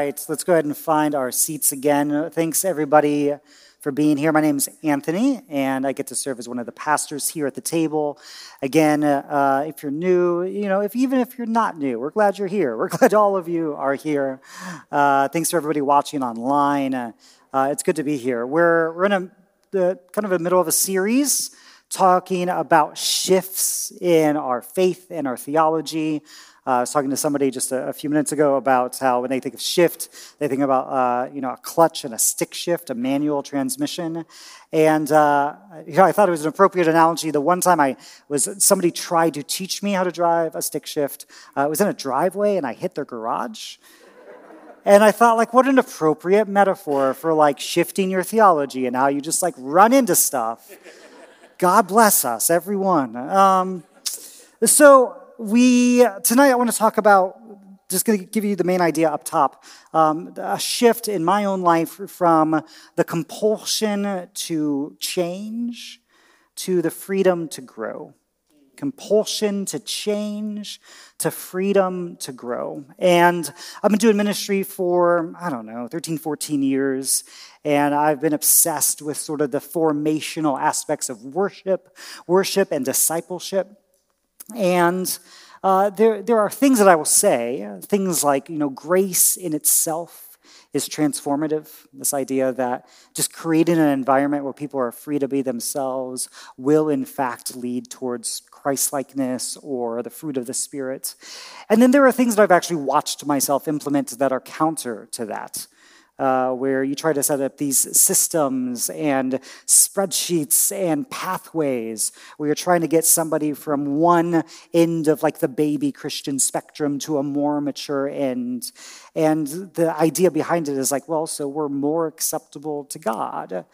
right, let's go ahead and find our seats again. Thanks, everybody, for being here. My name is Anthony, and I get to serve as one of the pastors here at the table. Again, uh, if you're new, you know, if even if you're not new, we're glad you're here. We're glad all of you are here. Uh, thanks for everybody watching online. Uh, it's good to be here. We're we're in a the kind of the middle of a series talking about shifts in our faith and our theology. Uh, I was talking to somebody just a, a, few minutes ago about how when they think of shift, they think about uh, you know a clutch and a stick shift, a manual transmission. And uh, you know, I thought it was an appropriate analogy. The one time I was somebody tried to teach me how to drive a stick shift. Uh, it was in a driveway, and I hit their garage. And I thought, like, what an appropriate metaphor for like shifting your theology and how you just like run into stuff. God bless us, everyone. Um, so we tonight I want to talk about just going to give you the main idea up top. Um, a shift in my own life from the compulsion to change to the freedom to grow. Compulsion to change to freedom to grow. And i've been doing ministry for i don't know 13 14 years and i've been obsessed with sort of the formational aspects of worship worship and discipleship and uh, there, there are things that I will say, things like, you know, grace in itself is transformative. This idea that just creating an environment where people are free to be themselves will, in fact, lead towards Christlikeness or the fruit of the Spirit. And then there are things that I've actually watched myself implement that are counter to that uh, where you try to set up these systems and spreadsheets and pathways where you're trying to get somebody from one end of like the baby Christian spectrum to a more mature end. And the idea behind it is like, well, so we're more acceptable to God.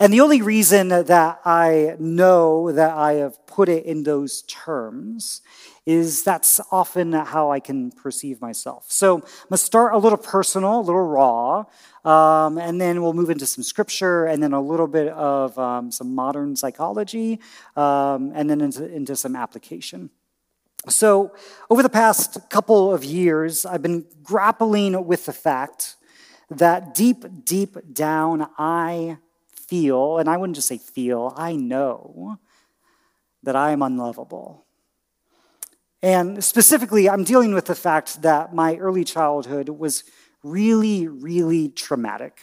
And the only reason that I know that I have put it in those terms is that's often how I can perceive myself. So I'm to start a little personal, a little raw, um, and then we'll move into some scripture, and then a little bit of um, some modern psychology, um, and then into, into some application. So, over the past couple of years, I've been grappling with the fact that deep, deep down, I feel, and I wouldn't just say feel, I know that I am unlovable. And specifically, I'm dealing with the fact that my early childhood was really, really traumatic.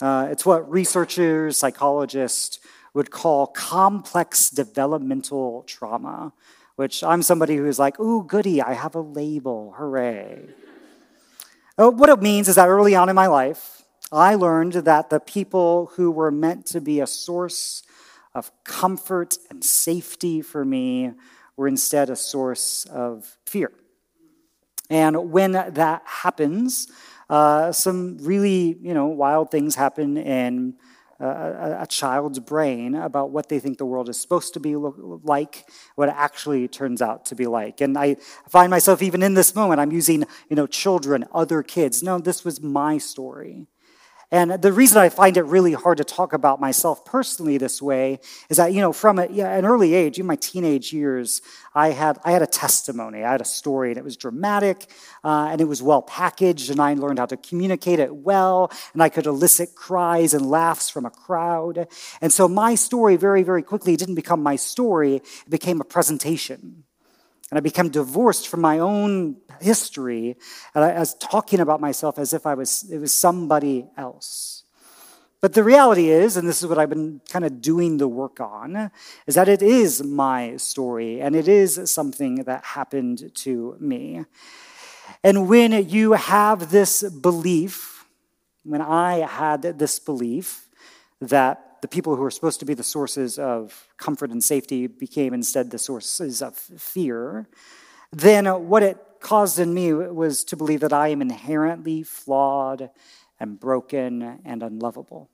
Uh, it's what researchers, psychologists would call complex developmental trauma, which I'm somebody who's like, ooh, goody, I have a label, hooray. Uh, what it means is that early on in my life, I learned that the people who were meant to be a source of comfort and safety for me were instead a source of fear. And when that happens, uh, some really you know wild things happen in a, a, child's brain about what they think the world is supposed to be like, what it actually turns out to be like. And I find myself even in this moment, I'm using you know children, other kids. No, this was my story. And the reason I find it really hard to talk about myself personally this way is that, you know, from a, yeah, an early age, in my teenage years, I had, I had a testimony, I had a story, and it was dramatic, uh, and it was well packaged, and I learned how to communicate it well, and I could elicit cries and laughs from a crowd. And so my story very, very quickly didn't become my story, it became a presentation. And I became divorced from my own history. And I was talking about myself as if I was, it was somebody else. But the reality is, and this is what I've been kind of doing the work on, is that it is my story and it is something that happened to me. And when you have this belief, when I had this belief that the people who were supposed to be the sources of comfort and safety became instead the sources of fear, then what it caused in me was to believe that I am inherently flawed and broken and unlovable.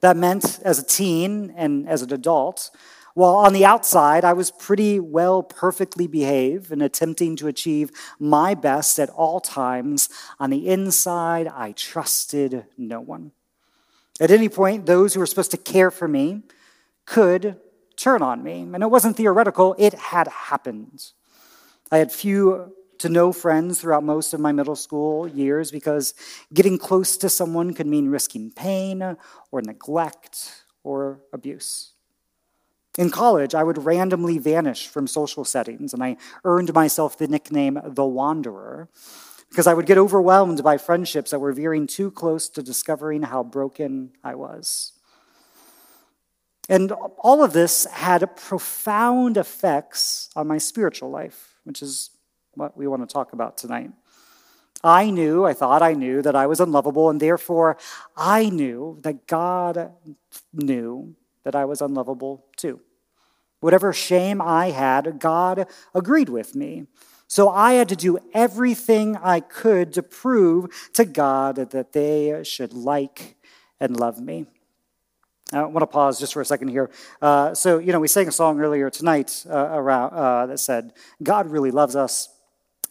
That meant as a teen and as an adult, while on the outside I was pretty well perfectly behaved and attempting to achieve my best at all times, on the inside I trusted no one. At any point, those who were supposed to care for me could turn on me. And it wasn't theoretical, it had happened. I had few to no friends throughout most of my middle school years because getting close to someone could mean risking pain or neglect or abuse. In college, I would randomly vanish from social settings, and I earned myself the nickname the Wanderer because I would get overwhelmed by friendships that were veering too close to discovering how broken I was. And all of this had profound effects on my spiritual life, which is what we want to talk about tonight. I knew, I thought I knew that I was unlovable, and therefore I knew that God knew that I was unlovable too. Whatever shame I had, God agreed with me. So I had to do everything I could to prove to God that they should like and love me. I want to pause just for a second here. Uh, so, you know, we sang a song earlier tonight uh, around, uh, that said, God really loves us.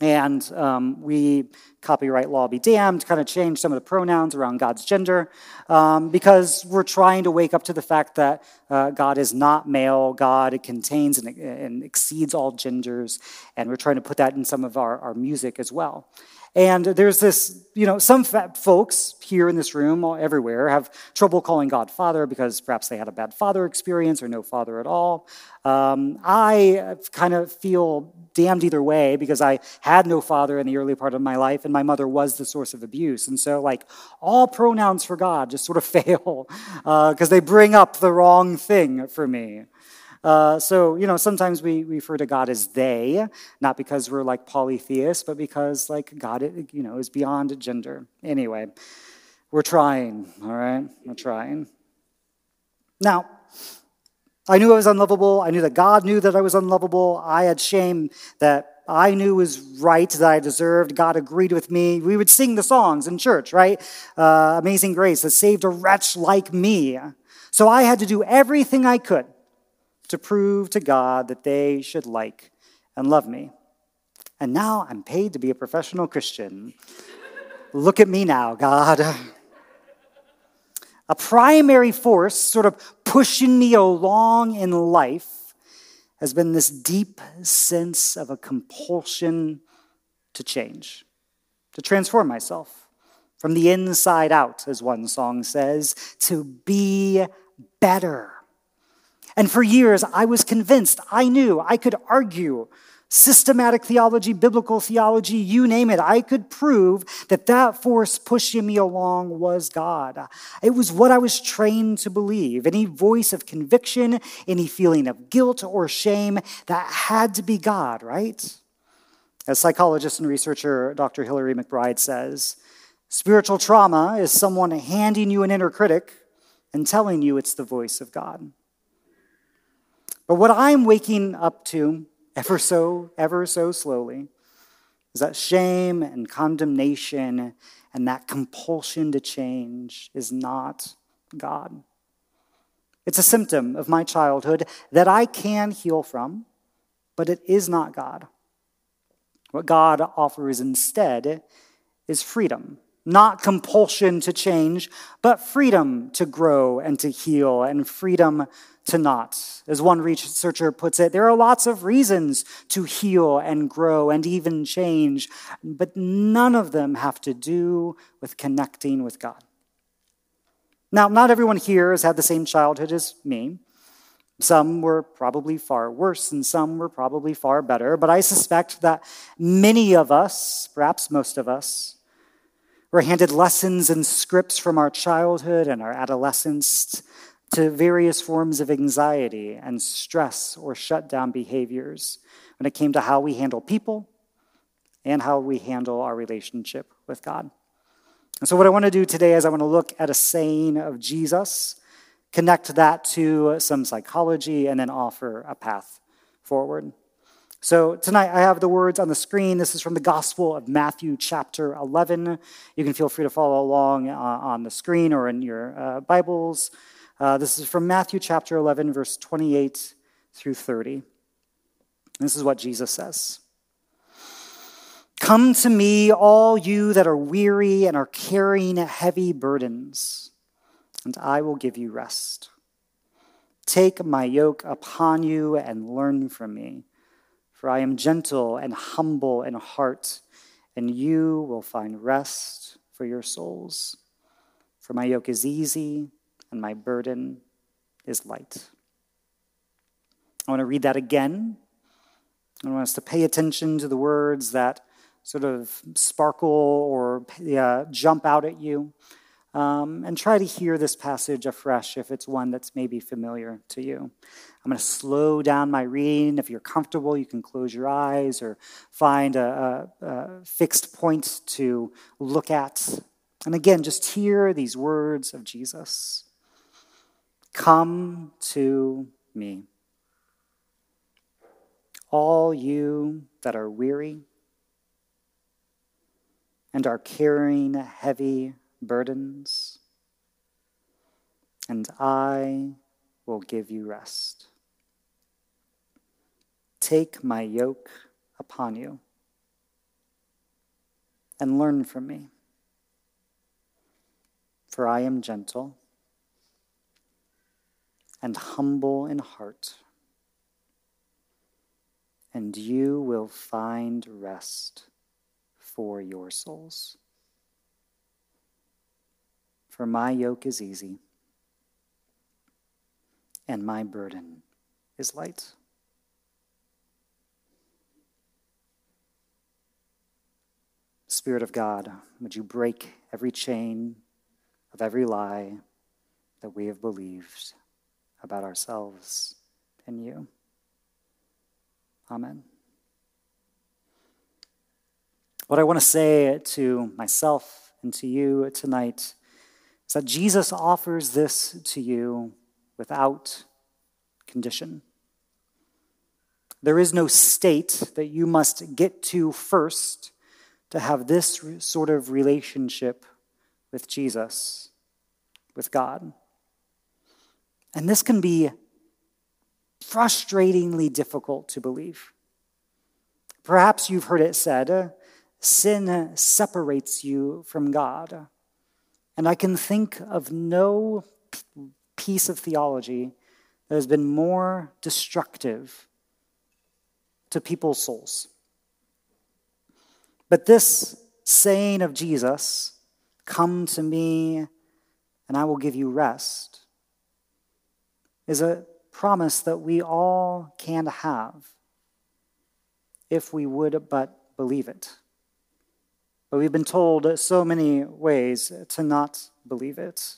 And um, we, copyright law be damned, kind of changed some of the pronouns around God's gender um, because we're trying to wake up to the fact that uh, God is not male, God contains and, and, exceeds all genders, and we're trying to put that in some of our, our music as well. And there's this, you know, some folks here in this room, or everywhere, have trouble calling God Father because perhaps they had a bad father experience or no father at all. Um, I kind of feel damned either way because I had no father in the early part of my life, and my mother was the source of abuse. And so, like, all pronouns for God just sort of fail because uh, they bring up the wrong thing for me. Uh, so, you know, sometimes we refer to God as they, not because we're like polytheists, but because, like, God, you know, is beyond gender. Anyway, we're trying, all right? We're trying. Now, I knew I was unlovable. I knew that God knew that I was unlovable. I had shame that I knew was right, that I deserved. God agreed with me. We would sing the songs in church, right? Uh, Amazing Grace that saved a wretch like me. So I had to do everything I could to prove to God that they should like and love me. And now I'm paid to be a professional Christian. Look at me now, God. A primary force sort of pushing me along in life has been this deep sense of a compulsion to change, to transform myself from the inside out, as one song says, to be better and for years, I was convinced, I knew, I could argue systematic theology, biblical theology, you name it. I could prove that that force pushing me along was God. It was what I was trained to believe. Any voice of conviction, any feeling of guilt or shame, that had to be God, right? As psychologist and researcher Dr. Hillary McBride says, spiritual trauma is someone handing you an inner critic and telling you it's the voice of God. But what I'm waking up to, ever so, ever so slowly, is that shame and condemnation and that compulsion to change is not God. It's a symptom of my childhood that I can heal from, but it is not God. What God offers instead is freedom not compulsion to change, but freedom to grow and to heal and freedom to not. As one researcher puts it, there are lots of reasons to heal and grow and even change, but none of them have to do with connecting with God. Now, not everyone here has had the same childhood as me. Some were probably far worse, and some were probably far better, but I suspect that many of us, perhaps most of us, we're handed lessons and scripts from our childhood and our adolescence to various forms of anxiety and stress or shutdown behaviors when it came to how we handle people and how we handle our relationship with God. And so, what I want to do today is I want to look at a saying of Jesus, connect that to some psychology, and then offer a path forward. So tonight I have the words on the screen. This is from the Gospel of Matthew, chapter 11. You can feel free to follow along uh, on the screen or in your uh, Bibles. Uh, this is from Matthew, chapter 11, verse 28 through 30. This is what Jesus says Come to me, all you that are weary and are carrying heavy burdens, and I will give you rest. Take my yoke upon you and learn from me For I am gentle and humble in heart, and you will find rest for your souls. For my yoke is easy and my burden is light. I want to read that again. I want us to pay attention to the words that sort of sparkle or uh, jump out at you. Um, and try to hear this passage afresh if it's one that's maybe familiar to you. I'm going to slow down my reading. If you're comfortable, you can close your eyes or find a, a, a fixed point to look at. And again, just hear these words of Jesus Come to me, all you that are weary and are carrying heavy burdens, and I will give you rest. Take my yoke upon you and learn from me, for I am gentle and humble in heart, and you will find rest for your souls for my yoke is easy and my burden is light. Spirit of God, would you break every chain of every lie that we have believed about ourselves and you? Amen. What I want to say to myself and to you tonight is that Jesus offers this to you without condition. There is no state that you must get to first to have this sort of relationship with Jesus, with God. And this can be frustratingly difficult to believe. Perhaps you've heard it said sin separates you from God. And I can think of no piece of theology that has been more destructive to people's souls. But this saying of Jesus, Come to me and I will give you rest, is a promise that we all can have if we would but believe it. But we've been told so many ways to not believe it.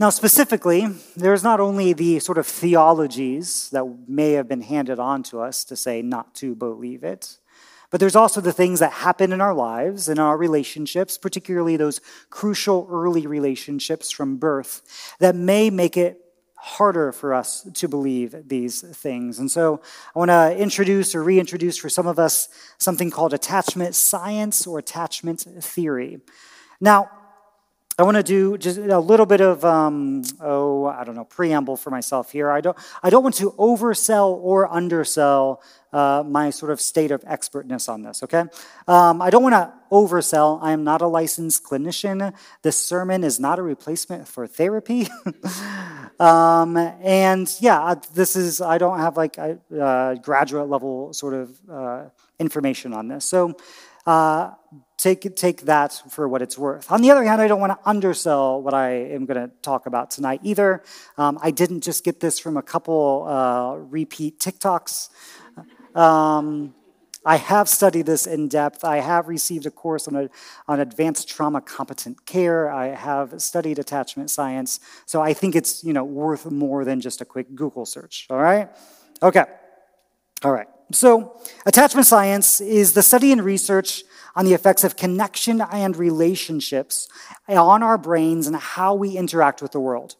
Now, specifically, there's not only the sort of theologies that may have been handed on to us to say not to believe it, but there's also the things that happen in our lives, and in our relationships, particularly those crucial early relationships from birth, that may make it harder for us to believe these things. And so I want to introduce or reintroduce for some of us something called attachment science or attachment theory. Now, I want to do just a little bit of, um, oh, I don't know, preamble for myself here. I don't, I don't want to oversell or undersell uh, my sort of state of expertness on this, okay? Um, I don't want to oversell. I am not a licensed clinician. This sermon is not a replacement for therapy. um, and yeah, this is, I don't have like a uh, graduate level sort of uh, information on this. So, uh, take, take that for what it's worth. On the other hand, I don't want to undersell what I am going to talk about tonight either. Um, I didn't just get this from a couple uh, repeat TikToks. Um, I have studied this in depth. I have received a course on, a, on advanced trauma competent care. I have studied attachment science. So I think it's you know worth more than just a quick Google search. All right? Okay. All right. So, attachment science is the study and research on the effects of connection and relationships on our brains and how we interact with the world.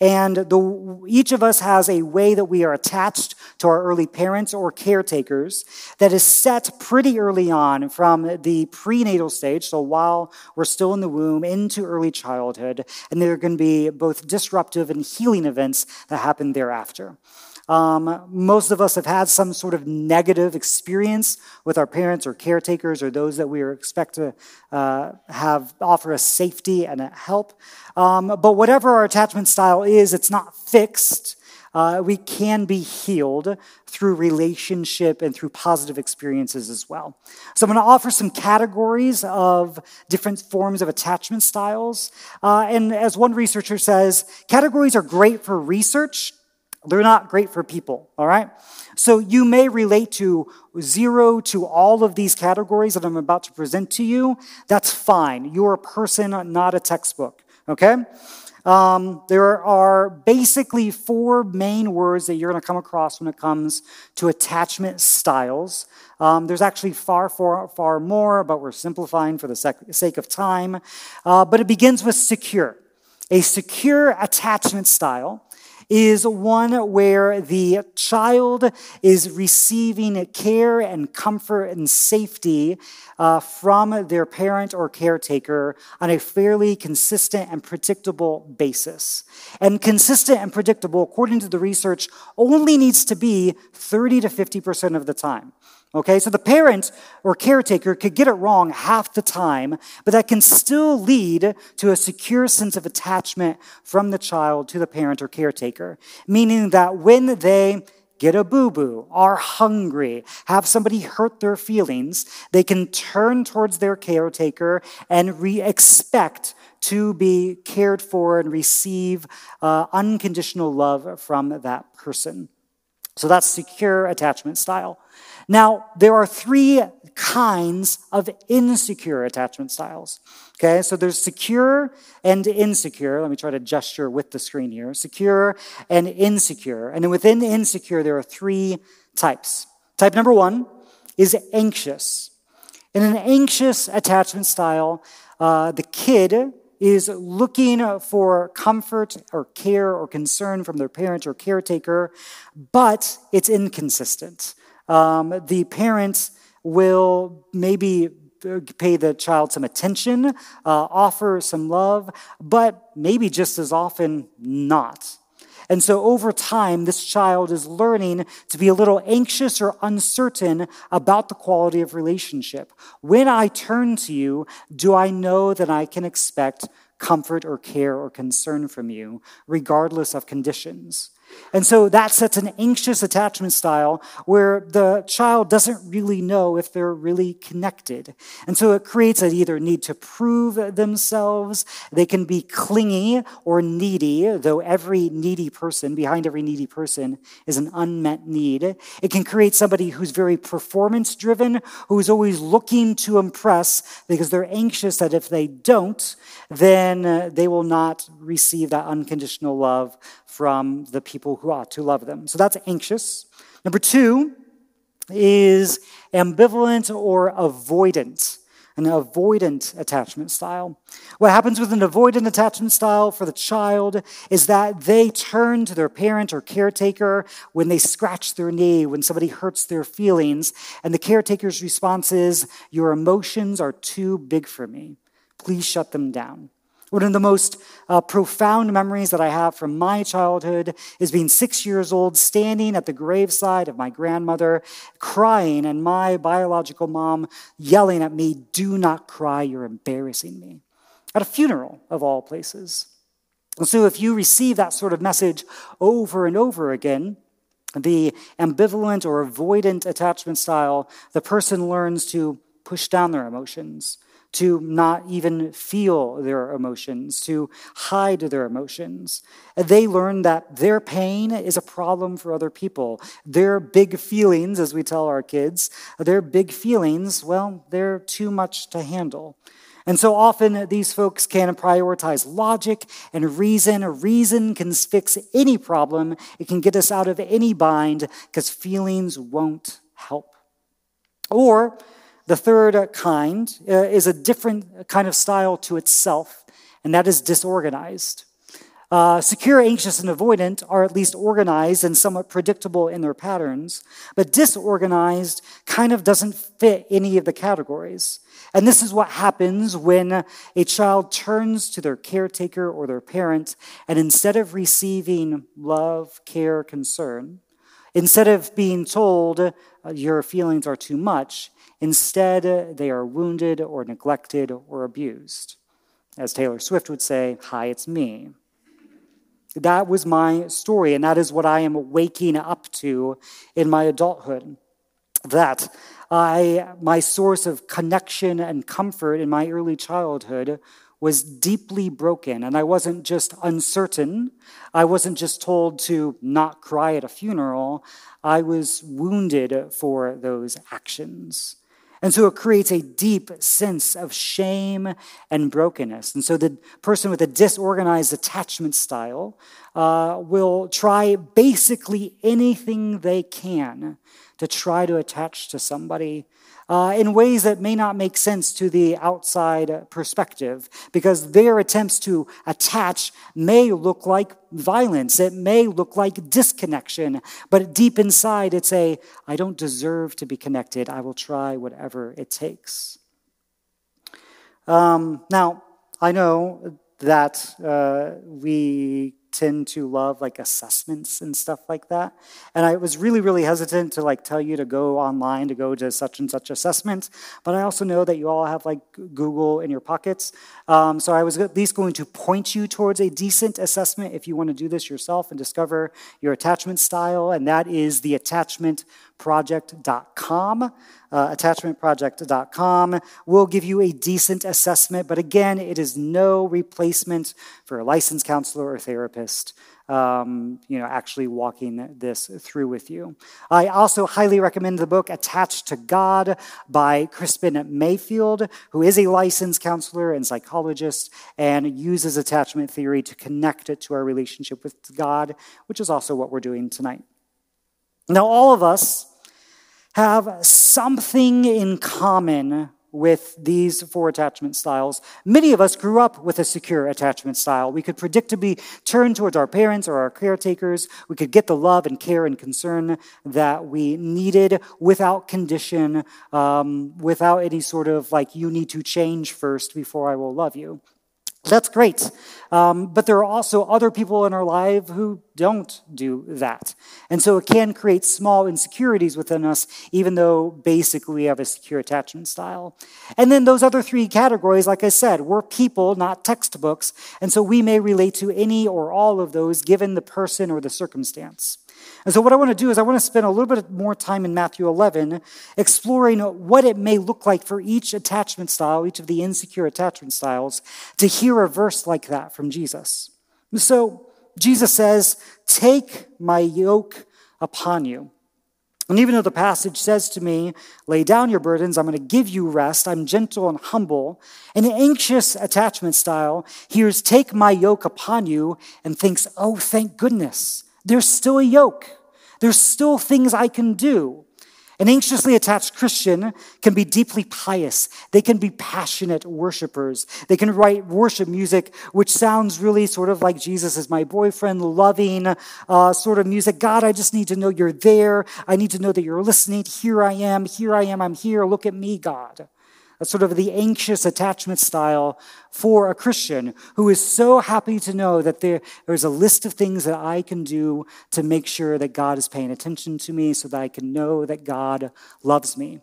And the, each of us has a way that we are attached to our early parents or caretakers that is set pretty early on from the prenatal stage, so while we're still in the womb, into early childhood. And there are going to be both disruptive and healing events that happen thereafter. Um, most of us have had some sort of negative experience with our parents or caretakers or those that we expect to uh, have offer us safety and help. Um, but whatever our attachment style is, it's not fixed. uh, we can be healed through relationship and through positive experiences as well. So I'm going to offer some categories of different forms of attachment styles. Uh, and as one researcher says, categories are great for research. They're not great for people, all right? So you may relate to zero to all of these categories that I'm about to present to you. That's fine. You're a person, not a textbook, okay? Um, there are basically four main words that you're going to come across when it comes to attachment styles. Um, there's actually far, far, far more, but we're simplifying for the sec- sake of time. Uh, but it begins with secure. A secure attachment style is one where the child is receiving care and comfort and safety uh, from their parent or caretaker on a fairly consistent and predictable basis. And consistent and predictable, according to the research, only needs to be 30 to 50% of the time. Okay, so the parent or caretaker could get it wrong half the time, but that can still lead to a secure sense of attachment from the child to the parent or caretaker, meaning that when they get a boo boo, are hungry, have somebody hurt their feelings, they can turn towards their caretaker and re expect to be cared for and receive uh, unconditional love from that person. So that's secure attachment style. Now, there are three kinds of insecure attachment styles. Okay, so there's secure and insecure. Let me try to gesture with the screen here. Secure and insecure. And within insecure, there are three types. Type number one is anxious. In an anxious attachment style, uh, the kid is looking for comfort or care or concern from their parent or caretaker, but it's inconsistent. Um, the parents will maybe pay the child some attention, uh, offer some love, but maybe just as often not. And so over time, this child is learning to be a little anxious or uncertain about the quality of relationship. When I turn to you, do I know that I can expect comfort or care or concern from you, regardless of conditions? And so that sets an anxious attachment style where the child doesn't really know if they're really connected. And so it creates an either need to prove themselves, they can be clingy or needy, though every needy person, behind every needy person, is an unmet need. It can create somebody who's very performance driven, who's always looking to impress because they're anxious that if they don't, then they will not receive that unconditional love from the people who ought to love them. So that's anxious. Number two is ambivalent or avoidant an avoidant attachment style. What happens with an avoidant attachment style for the child is that they turn to their parent or caretaker when they scratch their knee, when somebody hurts their feelings, and the caretaker's response is, Your emotions are too big for me. Please shut them down. One of the most uh, profound memories that I have from my childhood is being six years old, standing at the graveside of my grandmother, crying, and my biological mom yelling at me, Do not cry, you're embarrassing me. At a funeral, of all places. And so, if you receive that sort of message over and over again, the ambivalent or avoidant attachment style, the person learns to push down their emotions to not even feel their emotions, to hide their emotions. They learn that their pain is a problem for other people. Their big feelings, as we tell our kids, their big feelings, well, they're too much to handle. And so often these folks can prioritize logic and reason. Reason can fix any problem, it can get us out of any bind because feelings won't help. Or the third kind uh, is a different kind of style to itself, and that is disorganized. Uh, secure, anxious, and avoidant are at least organized and somewhat predictable in their patterns, but disorganized kind of doesn't fit any of the categories. And this is what happens when a child turns to their caretaker or their parent, and instead of receiving love, care, concern, instead of being told uh, your feelings are too much, Instead, they are wounded or neglected or abused. As Taylor Swift would say, Hi, it's me. That was my story, and that is what I am waking up to in my adulthood. That I, my source of connection and comfort in my early childhood was deeply broken, and I wasn't just uncertain. I wasn't just told to not cry at a funeral. I was wounded for those actions. And so it creates a deep sense of shame and brokenness. And so the person with a disorganized attachment style uh, will try basically anything they can to try to attach to somebody uh, in ways that may not make sense to the outside perspective, because their attempts to attach may look like violence, it may look like disconnection, but deep inside it's a, I don't deserve to be connected, I will try whatever it takes. Um, now, I know that uh, we tend to love like assessments and stuff like that. And I was really, really hesitant to like tell you to go online to go to such and such assessment. But I also know that you all have like Google in your pockets. Um, so I was at least going to point you towards a decent assessment if you want to do this yourself and discover your attachment style. And that is the attachmentproject.com. Uh, attachmentproject.com will give you a decent assessment, but again, it is no replacement for a licensed counselor or therapist. Um, you know, actually walking this through with you. I also highly recommend the book Attached to God by Krispin Mayfield, who is a licensed counselor and psychologist and uses attachment theory to connect it to our relationship with God, which is also what we're doing tonight. Now, all of us have something in common with these four attachment styles. Many of us grew up with a secure attachment style. We could predictably turn towards our parents or our caretakers. We could get the love and care and concern that we needed without condition, um, without any sort of like, you need to change first before I will love you. That's great. Um, but there are also other people in our life who don't do that. And so it can create small insecurities within us, even though basically we have a secure attachment style. And then those other three categories, like I said, we're people, not textbooks. And so we may relate to any or all of those given the person or the circumstance. And so, what I want to do is, I want to spend a little bit more time in Matthew 11 exploring what it may look like for each attachment style, each of the insecure attachment styles, to hear a verse like that from Jesus. So, Jesus says, Take my yoke upon you. And even though the passage says to me, lay down your burdens, I'm going to give you rest, I'm gentle and humble, an anxious attachment style hears, take my yoke upon you, and thinks, oh, thank goodness. There's still a yoke. There's still things I can do. An anxiously attached Christian can be deeply pious. They can be passionate worshipers. They can write worship music, which sounds really sort of like Jesus is my boyfriend, loving uh, sort of music. God, I just need to know you're there. I need to know that you're listening. Here I am. Here I am. I'm here. Look at me, God. That's sort of the anxious attachment style for a Christian who is so happy to know that there, there's a list of things that I can do to make sure that God is paying attention to me so that I can know that God loves me.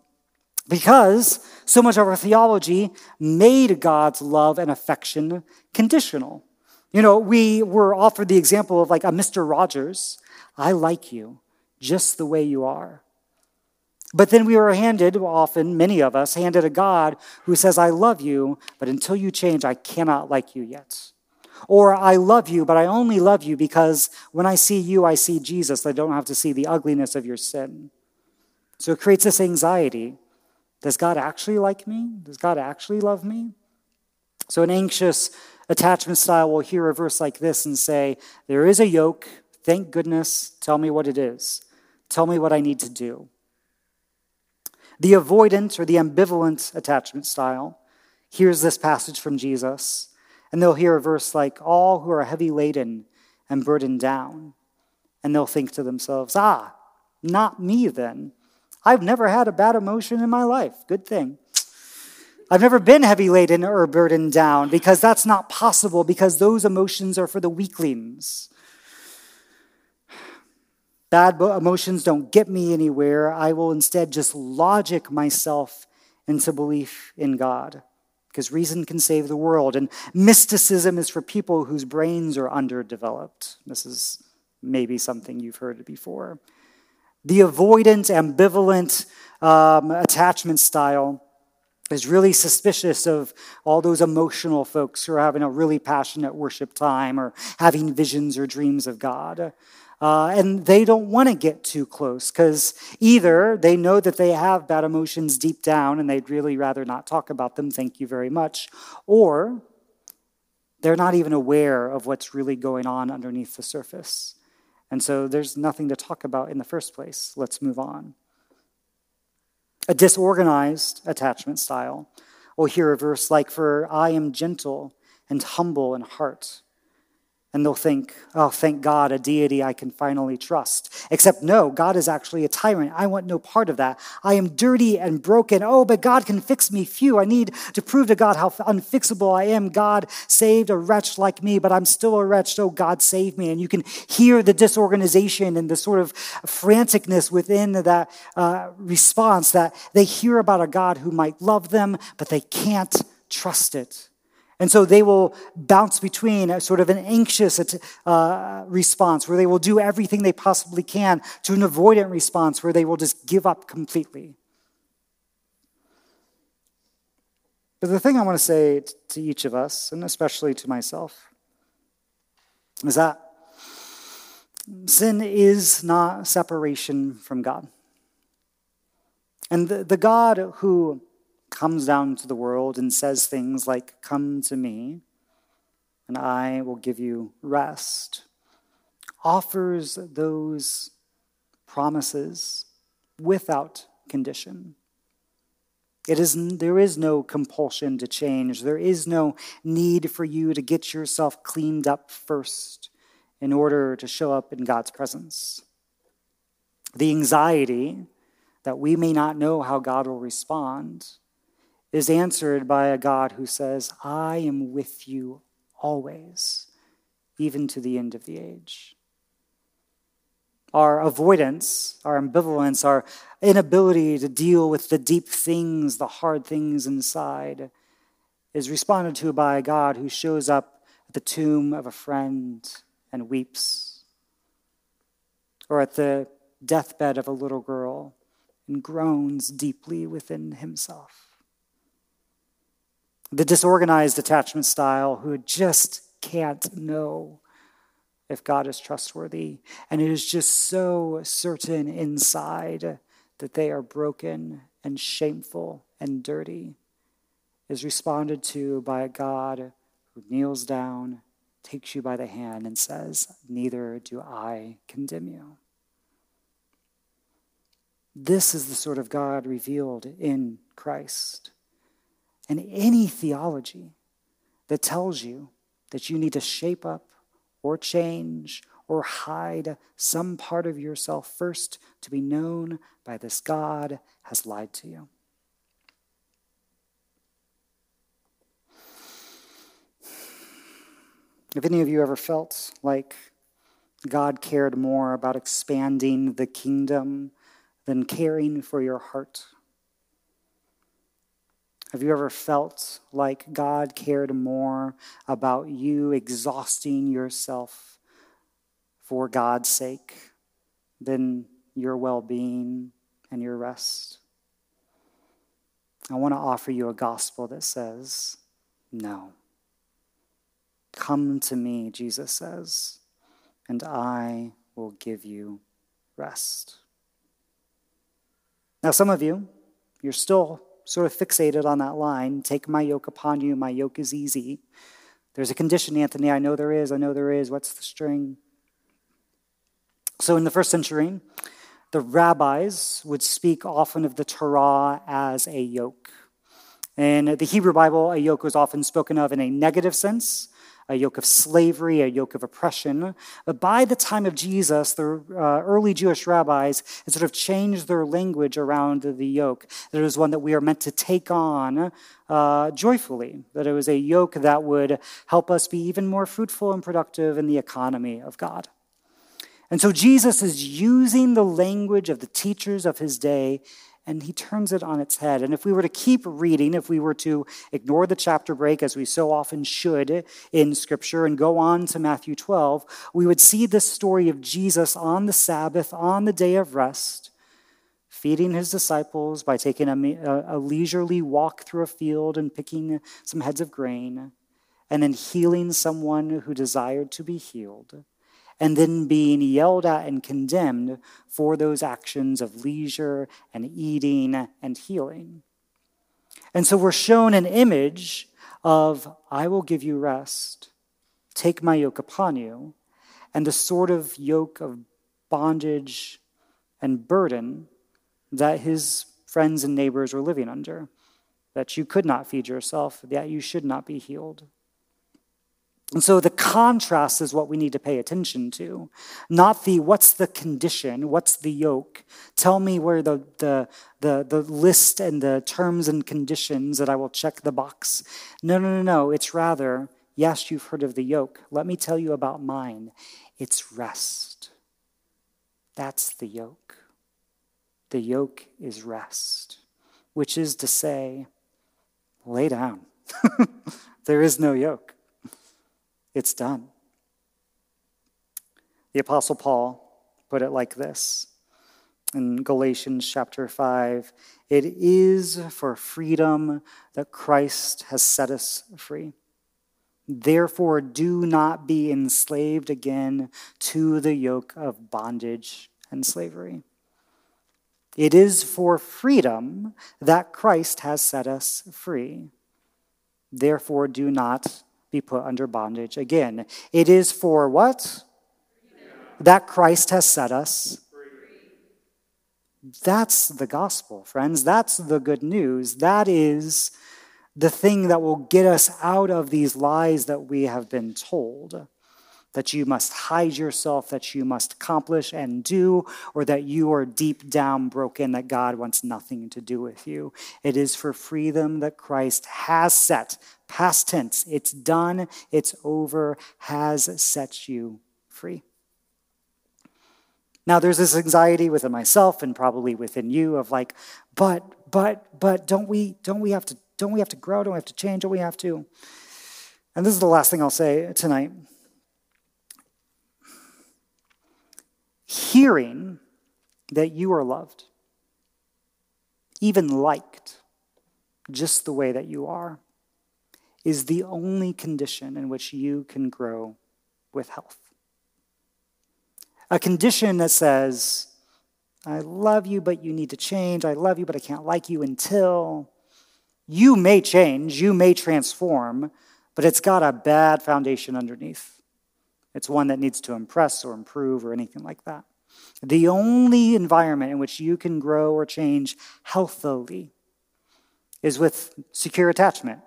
Because so much of our theology made God's love and affection conditional. You know, we were offered the example of like a Mr. Rogers. I like you just the way you are. But then we are handed, often, many of us, handed a God who says, I love you, but until you change, I cannot like you yet. Or I love you, but I only love you because when I see you, I see Jesus. I don't have to see the ugliness of your sin. So it creates this anxiety. Does God actually like me? Does God actually love me? So an anxious attachment style will hear a verse like this and say, There is a yoke. Thank goodness. Tell me what it is. Tell me what I need to do. The avoidant or the ambivalent attachment style hears this passage from Jesus, and they'll hear a verse like, All who are heavy laden and burdened down. And they'll think to themselves, Ah, not me then. I've never had a bad emotion in my life. Good thing. I've never been heavy laden or burdened down because that's not possible because those emotions are for the weaklings. Bad emotions don't get me anywhere. I will instead just logic myself into belief in God. because reason can save the world. And mysticism is for people whose brains are underdeveloped. This is maybe something you've heard before. The avoidant, ambivalent um, attachment style is really suspicious of all those emotional folks who are having a really passionate worship time or having visions or dreams of God. Uh, and they don't want to get too close because either they know that they have bad emotions deep down and they'd really rather not talk about them, thank you very much, or they're not even aware of what's really going on underneath the surface. And so there's nothing to talk about in the first place. Let's move on. A disorganized attachment style We'll hear a verse like, For I am gentle and humble in heart and they'll think, oh, thank God, a deity I can finally trust. Except, no, God is actually a tyrant. I want no part of that. I am dirty and broken. Oh, but God can fix me. Phew, I need to prove to God how unfixable I am. God saved a wretch like me, but I'm still a wretch. Oh, God save me. And you can hear the disorganization and the sort of franticness within that uh, response that they hear about a God who might love them, but they can't trust it. And so they will bounce between a sort of an anxious uh, response where they will do everything they possibly can to an avoidant response where they will just give up completely. But the thing I want to say to each of us, and especially to myself, is that sin is not separation from God. And the, the God who comes down to the world and says things like, Come to me, and I will give you rest, offers those promises without condition. It is, there is no compulsion to change. There is no need for you to get yourself cleaned up first in order to show up in God's presence. The anxiety that we may not know how God will respond is answered by a God who says, I am with you always, even to the end of the age. Our avoidance, our ambivalence, our inability to deal with the deep things, the hard things inside, is responded to by a God who shows up at the tomb of a friend and weeps, or at the deathbed of a little girl and groans deeply within himself the disorganized attachment style who just can't know if God is trustworthy and is just so certain inside that they are broken and shameful and dirty is responded to by a God who kneels down, takes you by the hand, and says, Neither do I condemn you. This is the sort of God revealed in Christ. And any theology that tells you that you need to shape up or change or hide some part of yourself first to be known by this God has lied to you. If any of you ever felt like God cared more about expanding the kingdom than caring for your heart, have you ever felt like God cared more about you exhausting yourself for God's sake than your well being and your rest? I want to offer you a gospel that says, no. Come to me, Jesus says, and I will give you rest. Now, some of you, you're still sort of fixated on that line take my yoke upon you, my yoke is easy. There's a condition, Anthony. I know there is. I know there is. What's the string? So, in the first century, the rabbis would speak often of the Torah as a yoke. In the Hebrew Bible, a yoke was often spoken of in a negative sense, a yoke of slavery, a yoke of oppression. But by the time of Jesus, the uh, early Jewish rabbis had sort of changed their language around the yoke. That it was one that we are meant to take on uh, joyfully, that it was a yoke that would help us be even more fruitful and productive in the economy of God. And so Jesus is using the language of the teachers of his day and he turns it on its head. And if we were to keep reading, if we were to ignore the chapter break, as we so often should in Scripture, and go on to Matthew 12, we would see this story of Jesus on the Sabbath, on the day of rest, feeding his disciples by taking a, a leisurely walk through a field and picking some heads of grain, and then healing someone who desired to be healed and then being yelled at and condemned for those actions of leisure and eating and healing. And so we're shown an image of, I will give you rest, take my yoke upon you, and the sort of yoke of bondage and burden that his friends and neighbors were living under, that you could not feed yourself, that you should not be healed. And so the contrast is what we need to pay attention to, not the what's the condition, what's the yoke. Tell me where the, the, the, the list and the terms and conditions that I will check the box. No, no, no, no. It's rather, yes, you've heard of the yoke. Let me tell you about mine. It's rest. That's the yoke. The yoke is rest, which is to say, lay down. there is no yoke. It's done. The Apostle Paul put it like this in Galatians chapter 5 It is for freedom that Christ has set us free. Therefore, do not be enslaved again to the yoke of bondage and slavery. It is for freedom that Christ has set us free. Therefore, do not be put under bondage again. It is for what? That Christ has set us. That's the gospel, friends. That's the good news. That is the thing that will get us out of these lies that we have been told that you must hide yourself, that you must accomplish and do, or that you are deep down broken, that God wants nothing to do with you. It is for freedom that Christ has set, past tense, it's done, it's over, has set you free. Now, there's this anxiety within myself and probably within you of like, but, but, but don't we, don't we have to, don't we have to grow? Don't we have to change? Don't we have to? And this is the last thing I'll say tonight. Hearing that you are loved, even liked, just the way that you are, is the only condition in which you can grow with health. A condition that says, I love you, but you need to change. I love you, but I can't like you until. You may change, you may transform, but it's got a bad foundation underneath. It's one that needs to impress or improve or anything like that. The only environment in which you can grow or change healthily is with secure attachment.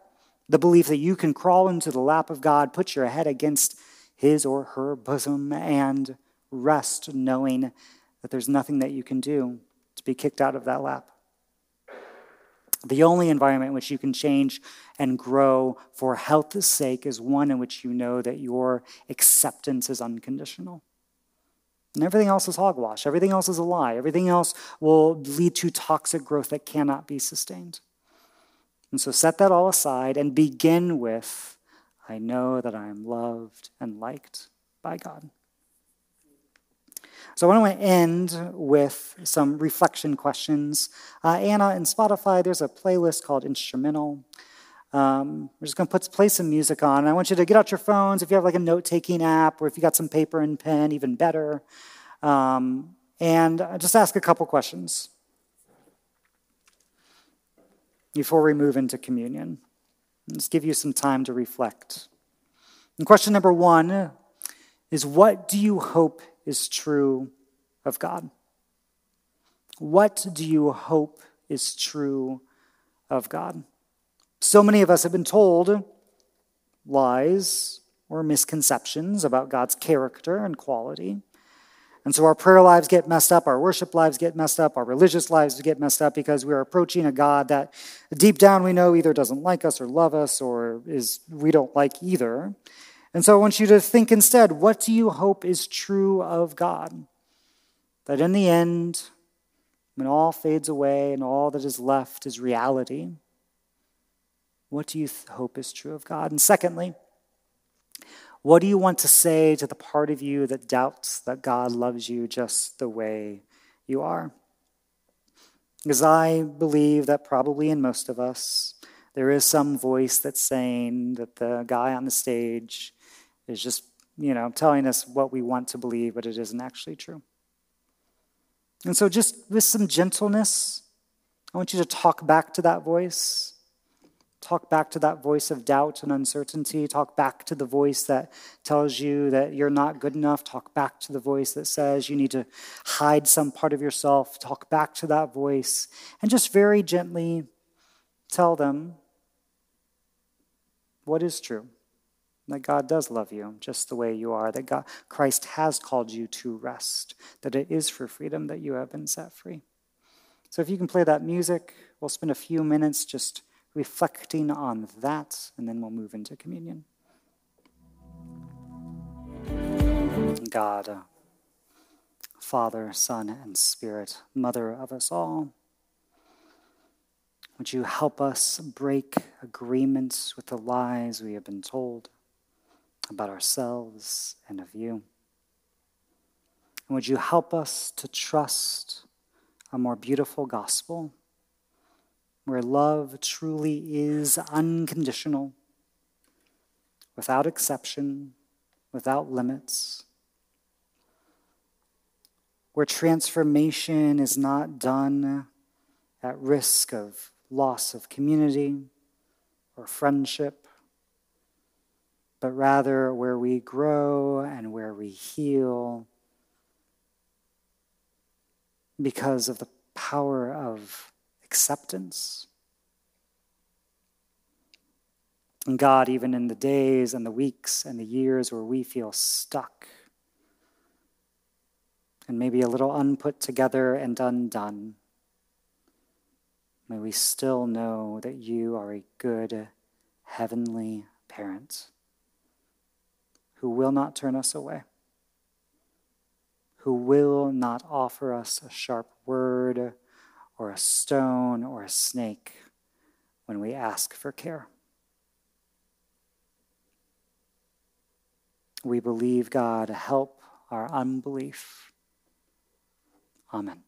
The belief that you can crawl into the lap of God, put your head against his or her bosom, and rest knowing that there's nothing that you can do to be kicked out of that lap. The only environment in which you can change and grow for health's sake is one in which you know that your acceptance is unconditional. And everything else is hogwash. Everything else is a lie. Everything else will lead to toxic growth that cannot be sustained. And so set that all aside and begin with I know that I am loved and liked by God. So I want to end with some reflection questions. Uh, Anna, in Spotify, there's a playlist called Instrumental. Um, we're just going to put play some music on. I want you to get out your phones if you have like a note-taking app, or if you got some paper and pen, even better. Um, and just ask a couple questions before we move into communion. Let's give you some time to reflect. And question number one is What do you hope is true of God? What do you hope is true of God? So many of us have been told lies or misconceptions about God's character and quality. And so our prayer lives get messed up, our worship lives get messed up, our religious lives get messed up because we're approaching a God that deep down we know either doesn't like us or love us or is we don't like either. And so I want you to think instead what do you hope is true of God? That in the end, when all fades away and all that is left is reality, what do you hope is true of God? And secondly, what do you want to say to the part of you that doubts that God loves you just the way you are? Because I believe that probably in most of us, there is some voice that's saying that the guy on the stage is just, you know, telling us what we want to believe, but it isn't actually true. And so, just with some gentleness, I want you to talk back to that voice. Talk back to that voice of doubt and uncertainty. Talk back to the voice that tells you that you're not good enough. Talk back to the voice that says you need to hide some part of yourself. Talk back to that voice and just very gently tell them what is true that God does love you just the way you are, that God, Christ has called you to rest, that it is for freedom that you have been set free. So if you can play that music, we'll spend a few minutes just reflecting on that, and then we'll move into communion. God, Father, Son, and Spirit, Mother of us all, would you help us break agreements with the lies we have been told? About ourselves and of you. And would you help us to trust a more beautiful gospel where love truly is unconditional, without exception, without limits, where transformation is not done at risk of loss of community or friendship but rather where we grow and where we heal because of the power of acceptance. And God, even in the days and the weeks and the years where we feel stuck and maybe a little unput together and undone, may we still know that you are a good heavenly parent who will not turn us away, who will not offer us a sharp word or a stone or a snake when we ask for care. We believe God help our unbelief. Amen.